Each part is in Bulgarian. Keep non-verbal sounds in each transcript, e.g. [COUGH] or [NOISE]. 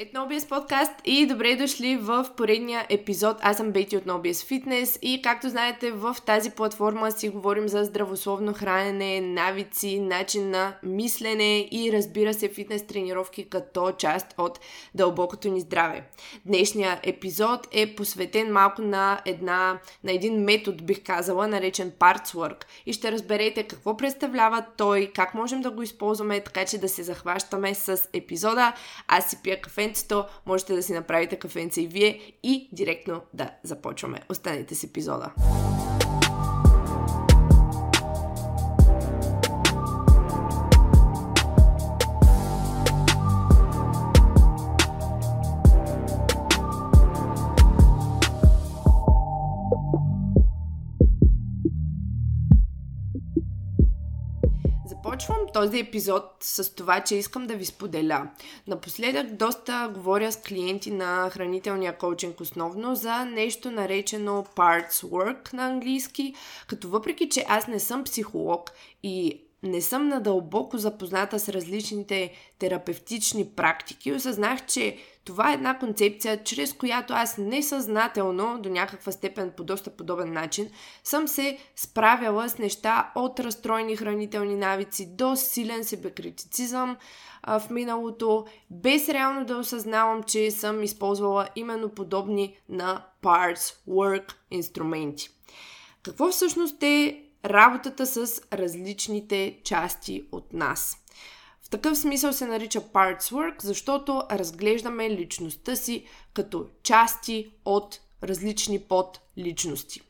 Здравейте на OBS подкаст и добре дошли в поредния епизод. Аз съм Бети от OBS Fitness и както знаете в тази платформа си говорим за здравословно хранене, навици, начин на мислене и разбира се фитнес тренировки като част от дълбокото ни здраве. Днешният епизод е посветен малко на, една, на един метод, бих казала, наречен Parts Work и ще разберете какво представлява той, как можем да го използваме, така че да се захващаме с епизода. Аз си пия кафе кафенцето, можете да си направите кафенце и вие и директно да започваме. Останете с епизода. Този епизод с това, че искам да ви споделя. Напоследък доста говоря с клиенти на хранителния коучинг основно за нещо наречено parts work на английски, като въпреки, че аз не съм психолог и не съм надълбоко запозната с различните терапевтични практики, осъзнах, че това е една концепция, чрез която аз несъзнателно, до някаква степен по доста подобен начин, съм се справяла с неща от разстроени хранителни навици до силен себекритицизъм а, в миналото, без реално да осъзнавам, че съм използвала именно подобни на parts work инструменти. Какво всъщност е работата с различните части от нас. В такъв смисъл се нарича parts work, защото разглеждаме личността си като части от различни подличности.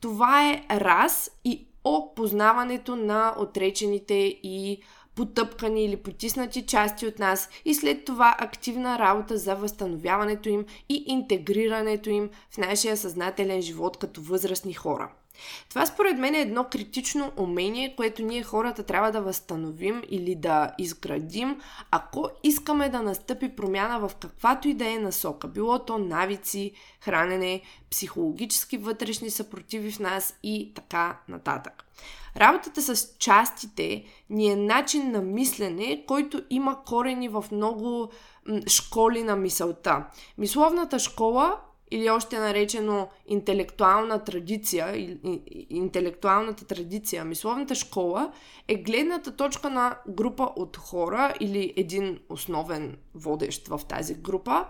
Това е раз и опознаването на отречените и потъпкани или потиснати части от нас и след това активна работа за възстановяването им и интегрирането им в нашия съзнателен живот като възрастни хора. Това според мен е едно критично умение, което ние хората трябва да възстановим или да изградим, ако искаме да настъпи промяна в каквато и да е насока. Било то навици, хранене, психологически вътрешни съпротиви в нас и така нататък. Работата с частите ни е начин на мислене, който има корени в много школи на мисълта. Мисловната школа или още наречено интелектуална традиция, интелектуалната традиция, мисловната школа е гледната точка на група от хора или един основен водещ в тази група,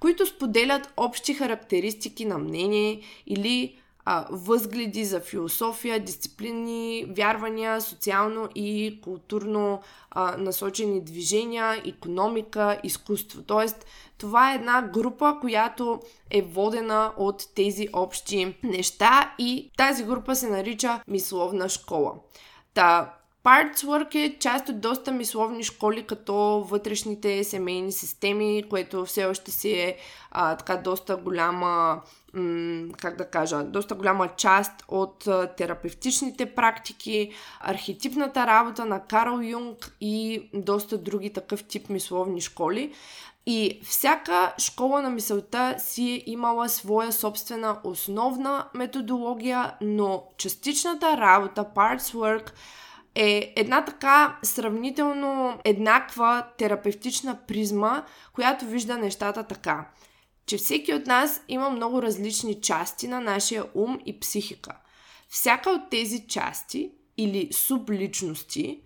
които споделят общи характеристики на мнение или а, възгледи за философия, дисциплини, вярвания, социално и културно а, насочени движения, економика, изкуство. Тоест, това е една група, която е водена от тези общи неща и тази група се нарича мисловна школа. Та, Parts Work е част от доста мисловни школи, като вътрешните семейни системи, което все още си е а, така доста голяма, м- как да кажа, доста голяма част от а, терапевтичните практики, архетипната работа на Карл Юнг и доста други такъв тип мисловни школи. И всяка школа на мисълта си е имала своя собствена основна методология, но частичната работа, parts work, е една така сравнително еднаква терапевтична призма, която вижда нещата така. Че всеки от нас има много различни части на нашия ум и психика. Всяка от тези части или субличности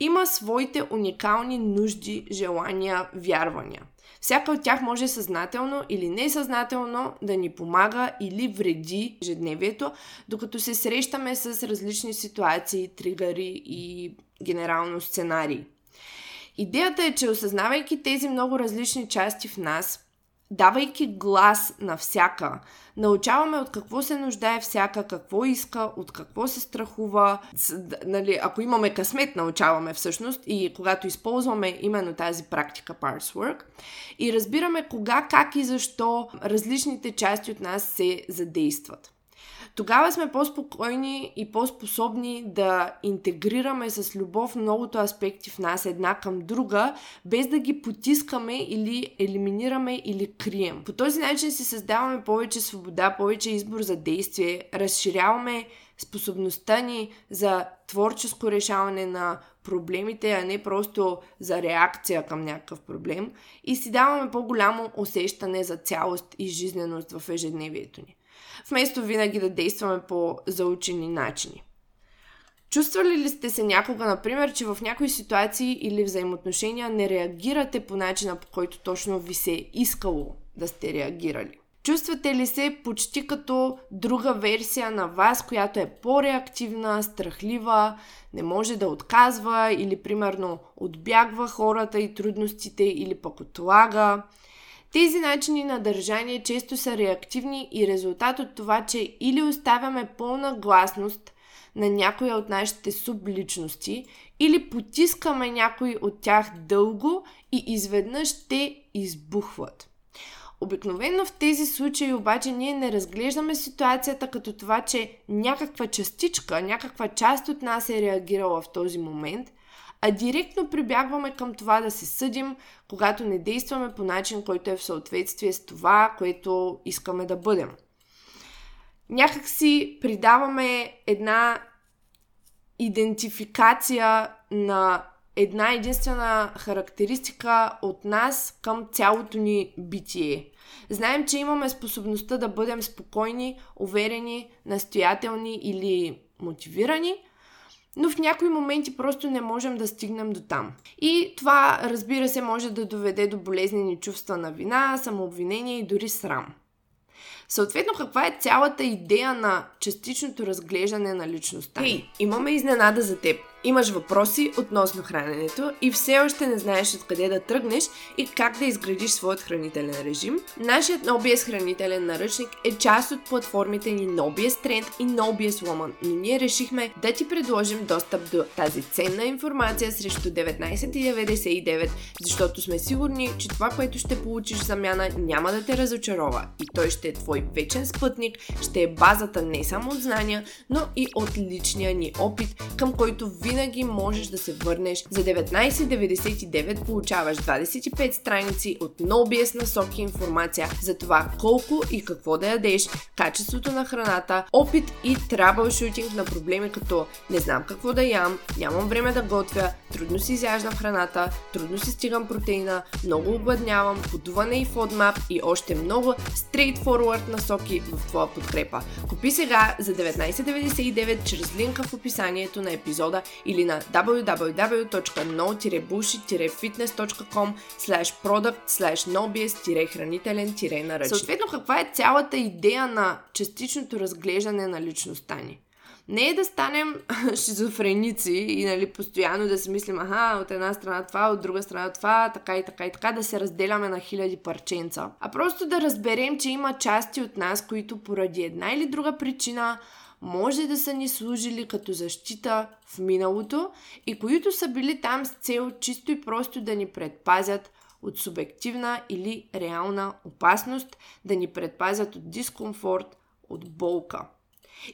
има своите уникални нужди, желания, вярвания. Всяка от тях може съзнателно или несъзнателно да ни помага или вреди ежедневието, докато се срещаме с различни ситуации, тригъри и генерално сценарии. Идеята е, че осъзнавайки тези много различни части в нас, давайки глас на всяка, научаваме от какво се нуждае всяка, какво иска, от какво се страхува. Нали, ако имаме късмет, научаваме всъщност и когато използваме именно тази практика Parts Work и разбираме кога, как и защо различните части от нас се задействат тогава сме по-спокойни и по-способни да интегрираме с любов многото аспекти в нас една към друга, без да ги потискаме или елиминираме или крием. По този начин си създаваме повече свобода, повече избор за действие, разширяваме способността ни за творческо решаване на проблемите, а не просто за реакция към някакъв проблем и си даваме по-голямо усещане за цялост и жизненост в ежедневието ни. Вместо винаги да действаме по заучени начини. Чувствали ли сте се някога, например, че в някои ситуации или взаимоотношения не реагирате по начина, по който точно ви се е искало да сте реагирали? Чувствате ли се почти като друга версия на вас, която е по-реактивна, страхлива, не може да отказва или примерно отбягва хората и трудностите или пък отлага? Тези начини на държание често са реактивни и резултат от това, че или оставяме пълна гласност на някоя от нашите субличности, или потискаме някой от тях дълго и изведнъж те избухват. Обикновено в тези случаи обаче ние не разглеждаме ситуацията като това, че някаква частичка, някаква част от нас е реагирала в този момент, а директно прибягваме към това да се съдим, когато не действаме по начин, който е в съответствие с това, което искаме да бъдем. Някак си придаваме една идентификация на една единствена характеристика от нас към цялото ни битие. Знаем, че имаме способността да бъдем спокойни, уверени, настоятелни или мотивирани, но в някои моменти просто не можем да стигнем до там. И това, разбира се, може да доведе до болезнени чувства на вина, самообвинение и дори срам. Съответно, каква е цялата идея на частичното разглеждане на личността? Хей, имаме изненада за теб. Имаш въпроси относно храненето и все още не знаеш откъде да тръгнеш и как да изградиш своят хранителен режим. Нашият NoBS хранителен наръчник е част от платформите ни NoBS Trend и NoBS Woman, но ние решихме да ти предложим достъп до тази ценна информация срещу 19,99, защото сме сигурни, че това, което ще получиш в замяна няма да те разочарова и той ще е твой вечен спътник, ще е базата не само от знания, но и от личния ни опит, към който винаги винаги можеш да се върнеш. За 19,99 получаваш 25 страници от NoBS насоки информация за това колко и какво да ядеш, качеството на храната, опит и шутинг на проблеми като не знам какво да ям, нямам време да готвя, трудно си изяждам храната, трудно си стигам протеина, много обладнявам, подуване и фодмап и още много straightforward насоки в твоя подкрепа. Купи сега за 19,99 чрез линка в описанието на епизода или на www.no-bullshit-fitness.com product nobs наръчник. Съответно, каква е цялата идея на частичното разглеждане на личността ни? Не е да станем [LAUGHS] шизофреници и нали, постоянно да си мислим, аха, от една страна това, от друга страна това, така и така и така, да се разделяме на хиляди парченца. А просто да разберем, че има части от нас, които поради една или друга причина може да са ни служили като защита в миналото и които са били там с цел чисто и просто да ни предпазят от субективна или реална опасност, да ни предпазят от дискомфорт, от болка.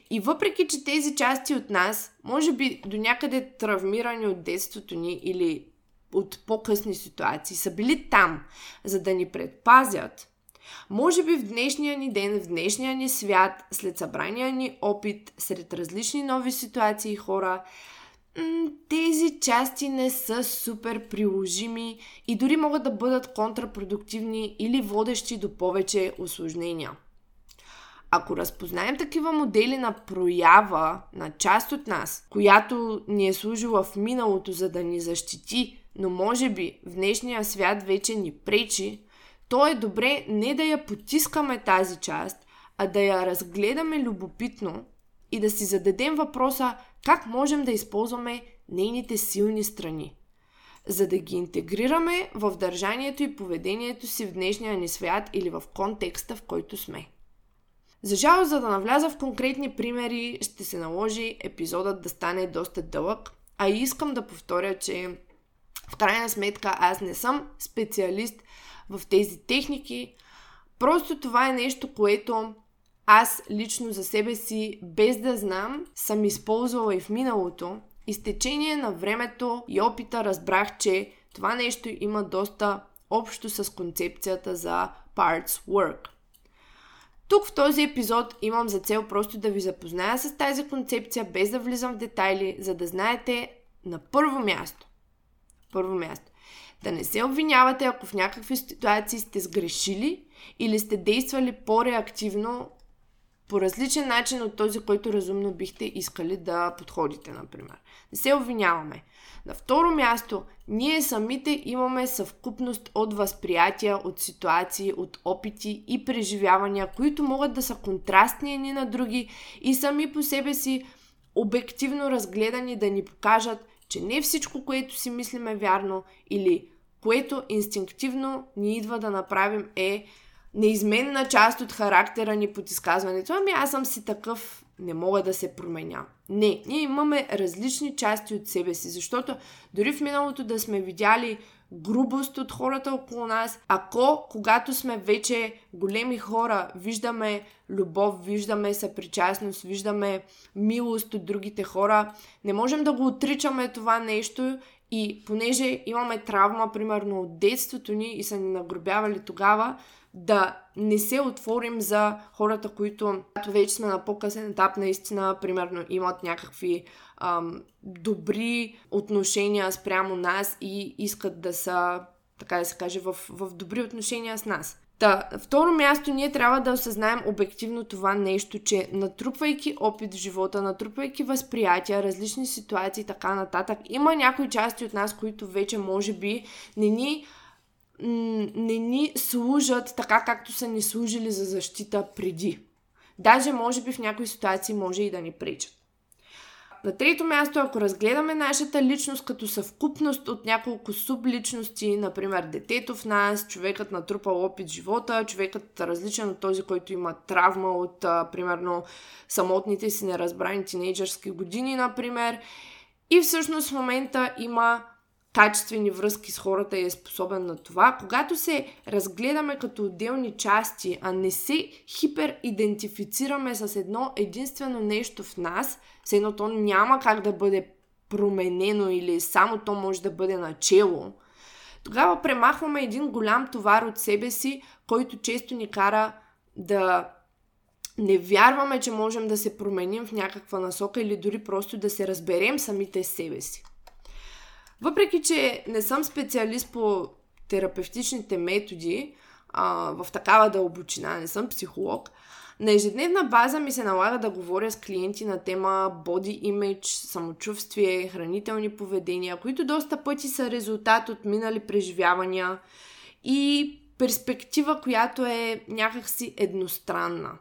И въпреки, че тези части от нас, може би до някъде травмирани от детството ни или от по-късни ситуации, са били там, за да ни предпазят, може би в днешния ни ден, в днешния ни свят, след събрания ни опит, сред различни нови ситуации и хора, тези части не са супер приложими и дори могат да бъдат контрапродуктивни или водещи до повече осложнения. Ако разпознаем такива модели на проява на част от нас, която ни е служила в миналото, за да ни защити, но може би в днешния свят вече ни пречи, то е добре не да я потискаме тази част, а да я разгледаме любопитно и да си зададем въпроса как можем да използваме нейните силни страни, за да ги интегрираме в държанието и поведението си в днешния ни свят или в контекста, в който сме. За жал, за да навляза в конкретни примери, ще се наложи епизодът да стане доста дълъг, а искам да повторя, че в крайна сметка аз не съм специалист в тези техники. Просто това е нещо, което аз лично за себе си, без да знам, съм използвала и в миналото. И с течение на времето и опита разбрах, че това нещо има доста общо с концепцията за parts work. Тук в този епизод имам за цел просто да ви запозная с тази концепция, без да влизам в детайли, за да знаете на първо място, първо място, да не се обвинявате, ако в някакви ситуации сте сгрешили или сте действали по-реактивно по различен начин от този, който разумно бихте искали да подходите, например. Не се обвиняваме. На второ място, ние самите имаме съвкупност от възприятия, от ситуации, от опити и преживявания, които могат да са контрастни едни на други и сами по себе си обективно разгледани да ни покажат, че не всичко, което си мислим е вярно или което инстинктивно ни идва да направим е неизменна част от характера ни под изказването. Ами аз съм си такъв, не мога да се променя. Не, ние имаме различни части от себе си, защото дори в миналото да сме видяли грубост от хората около нас, ако когато сме вече големи хора, виждаме любов, виждаме съпричастност, виждаме милост от другите хора, не можем да го отричаме това нещо и понеже имаме травма, примерно от детството ни и са ни нагробявали тогава, да не се отворим за хората, които вече сме на по-късен етап, наистина, примерно, имат някакви ам, добри отношения спрямо нас и искат да са, така да се каже, в, в добри отношения с нас. Та, второ място, ние трябва да осъзнаем обективно това нещо, че натрупвайки опит в живота, натрупвайки възприятия, различни ситуации и така нататък, има някои части от нас, които вече може би не ни не ни служат така, както са ни служили за защита преди. Даже, може би, в някои ситуации може и да ни пречат. На трето място, ако разгледаме нашата личност като съвкупност от няколко субличности, например детето в нас, човекът натрупал опит живота, човекът различен от този, който има травма от, а, примерно, самотните си неразбрани тинейджърски години, например, и всъщност в момента има качествени връзки с хората и е способен на това, когато се разгледаме като отделни части, а не се хиперидентифицираме с едно единствено нещо в нас, с едно то няма как да бъде променено или само то може да бъде начело, тогава премахваме един голям товар от себе си, който често ни кара да не вярваме, че можем да се променим в някаква насока или дори просто да се разберем самите себе си. Въпреки, че не съм специалист по терапевтичните методи а, в такава дълбочина, не съм психолог, на ежедневна база ми се налага да говоря с клиенти на тема body image, самочувствие, хранителни поведения, които доста пъти са резултат от минали преживявания и перспектива, която е някакси едностранна.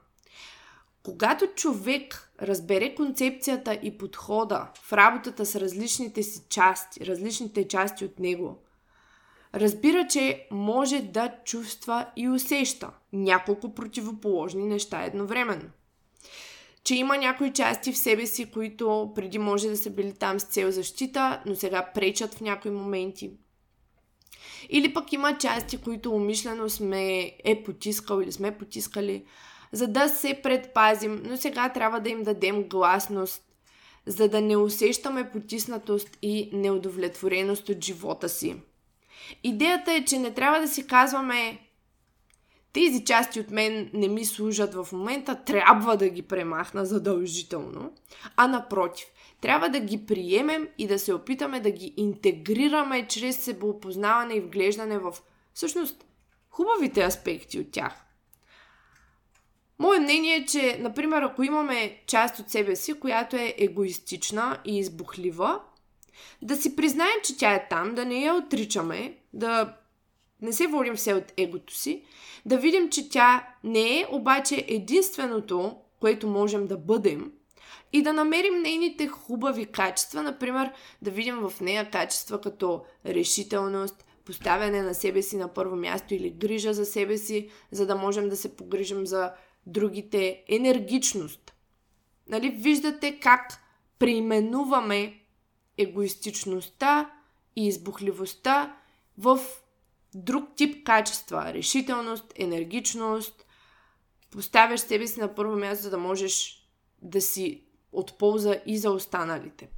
Когато човек разбере концепцията и подхода в работата с различните си части, различните части от него, разбира, че може да чувства и усеща няколко противоположни неща едновременно. Че има някои части в себе си, които преди може да са били там с цел защита, но сега пречат в някои моменти. Или пък има части, които умишлено сме е потискал или сме потискали, за да се предпазим, но сега трябва да им дадем гласност, за да не усещаме потиснатост и неудовлетвореност от живота си. Идеята е, че не трябва да си казваме тези части от мен не ми служат в момента, трябва да ги премахна задължително, а напротив, трябва да ги приемем и да се опитаме да ги интегрираме чрез себеопознаване и вглеждане в всъщност хубавите аспекти от тях. Мое мнение е, че, например, ако имаме част от себе си, която е егоистична и избухлива, да си признаем, че тя е там, да не я отричаме, да не се водим все от егото си, да видим, че тя не е обаче единственото, което можем да бъдем и да намерим нейните хубави качества, например да видим в нея качества като решителност, поставяне на себе си на първо място или грижа за себе си, за да можем да се погрижим за другите енергичност. Нали, виждате как преименуваме егоистичността и избухливостта в друг тип качества. Решителност, енергичност. Поставяш себе си на първо място, за да можеш да си от полза и за останалите.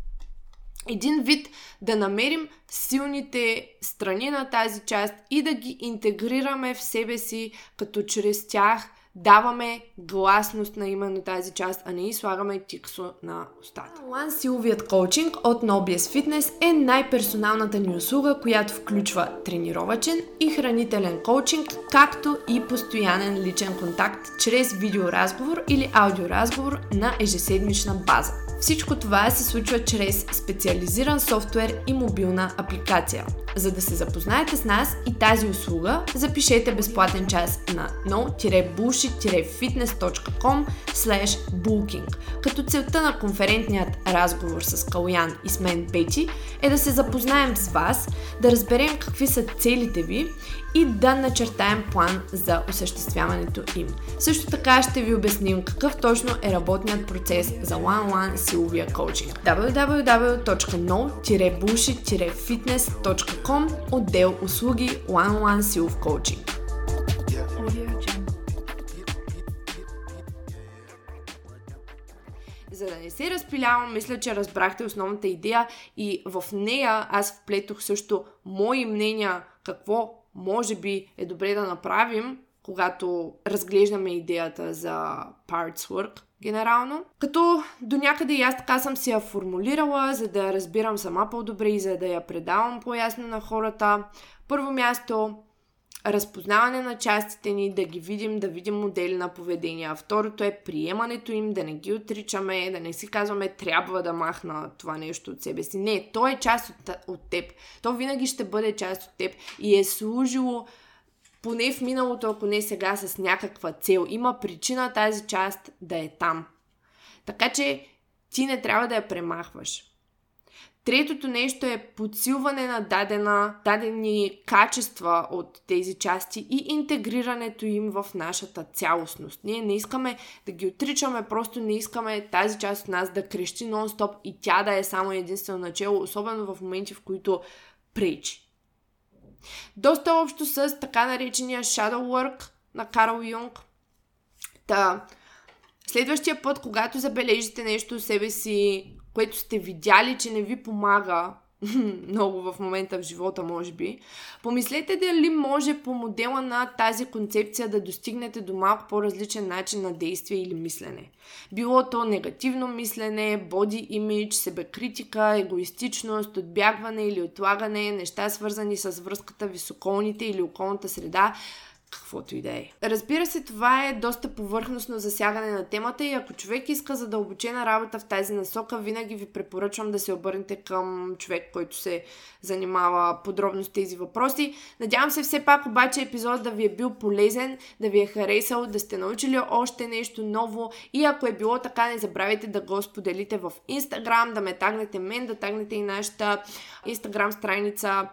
Един вид да намерим силните страни на тази част и да ги интегрираме в себе си, като чрез тях даваме гласност на именно тази част, а не и слагаме тиксо на устата. One силовият коучинг от Nobies Fitness е най-персоналната ни услуга, която включва тренировачен и хранителен коучинг, както и постоянен личен контакт чрез видеоразговор или аудиоразговор на ежеседмична база. Всичко това се случва чрез специализиран софтуер и мобилна апликация. За да се запознаете с нас и тази услуга, запишете безплатен час на no-bullshit-fitness.com booking като целта на конферентният разговор с Калуян и с мен Бети е да се запознаем с вас, да разберем какви са целите ви и да начертаем план за осъществяването им. Също така ще ви обясним какъв точно е работният процес за one-on-one силовия коучинг. www.no-bullshit-fitness.com отдел услуги one-on-one силов коучинг. Се разпилявам, мисля, че разбрахте основната идея и в нея аз вплетох също мои мнения какво може би е добре да направим, когато разглеждаме идеята за parts work генерално. Като до някъде и аз така съм си я формулирала, за да разбирам сама по-добре и за да я предавам по-ясно на хората. Първо място, разпознаване на частите ни, да ги видим, да видим модели на поведение. Второто е приемането им, да не ги отричаме, да не си казваме трябва да махна това нещо от себе си. Не, то е част от, от теб. То винаги ще бъде част от теб и е служило поне в миналото, ако не сега, с някаква цел. Има причина тази част да е там. Така че ти не трябва да я премахваш. Третото нещо е подсилване на дадена, дадени качества от тези части и интегрирането им в нашата цялостност. Ние не искаме да ги отричаме, просто не искаме тази част от нас да крещи нон-стоп и тя да е само единствено начало, особено в моменти, в които пречи. Доста общо с така наречения shadow work на Карл Юнг. Та, следващия път, когато забележите нещо в себе си, което сте видяли, че не ви помага [LAUGHS] много в момента в живота, може би, помислете дали може по модела на тази концепция да достигнете до малко по-различен начин на действие или мислене. Било то негативно мислене, боди имидж, себекритика, егоистичност, отбягване или отлагане, неща свързани с връзката ви с или околната среда, каквото и да е. Разбира се, това е доста повърхностно засягане на темата и ако човек иска задълбочена работа в тази насока, винаги ви препоръчвам да се обърнете към човек, който се занимава подробно с тези въпроси. Надявам се все пак обаче епизод да ви е бил полезен, да ви е харесал, да сте научили още нещо ново и ако е било така, не забравяйте да го споделите в Instagram, да ме тагнете мен, да тагнете и нашата Instagram страница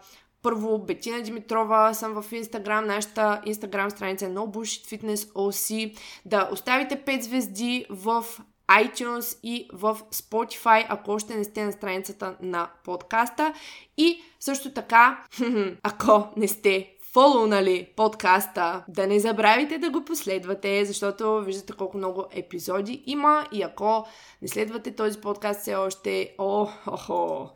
първо, Бетина Димитрова съм в Инстаграм, нашата Инстаграм страница е No Bullshit Fitness. Да оставите 5 звезди в iTunes и в Spotify, ако още не сте на страницата на подкаста. И също така, [LAUGHS] ако не сте фолунали подкаста, да не забравяйте да го последвате, защото виждате колко много епизоди има и ако не следвате този подкаст все още, о, о, о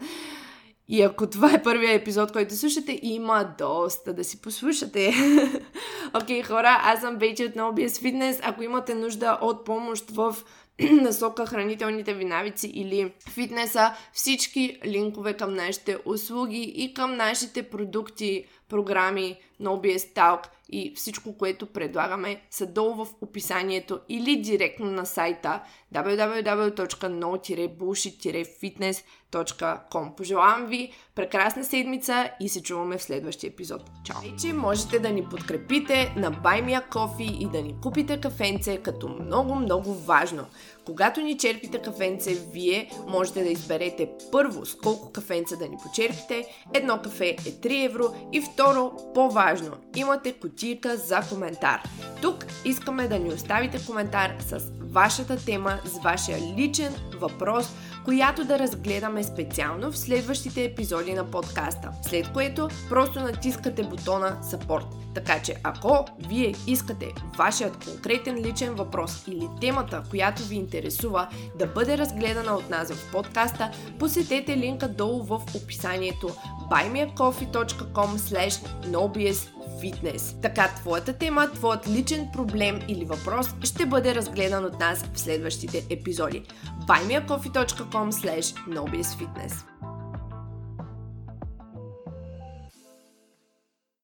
и ако това е първият епизод, който слушате, има доста да си послушате. [LAUGHS] Окей, okay, хора, аз съм Бейчи от NoBS Fitness. Ако имате нужда от помощ в [CLEARS THROAT] насока хранителните ви навици или фитнеса, всички линкове към нашите услуги и към нашите продукти, програми, NoBS Talk и всичко, което предлагаме са долу в описанието или директно на сайта www.no-bullshit-fitness.com Пожелавам ви прекрасна седмица и се чуваме в следващия епизод. Чао! И че можете да ни подкрепите на Buy Me a Coffee и да ни купите кафенце като много, много важно. Когато ни черпите кафенце, вие можете да изберете първо с колко кафенца да ни почерпите. Едно кафе е 3 евро и второ, по-важно, имате кутийка за коментар. Тук искаме да ни оставите коментар с вашата тема, с вашия личен въпрос, която да разгледаме специално в следващите епизоди на подкаста. След което просто натискате бутона Support. Така че ако вие искате вашият конкретен личен въпрос или темата, която ви интересува да бъде разгледана от нас в подкаста, посетете линка долу в описанието buymeacoffee.com slash фитнес. Така твоята тема, твоят личен проблем или въпрос ще бъде разгледан от нас в следващите епизоди. buymeacoffee.com slash nobisfitness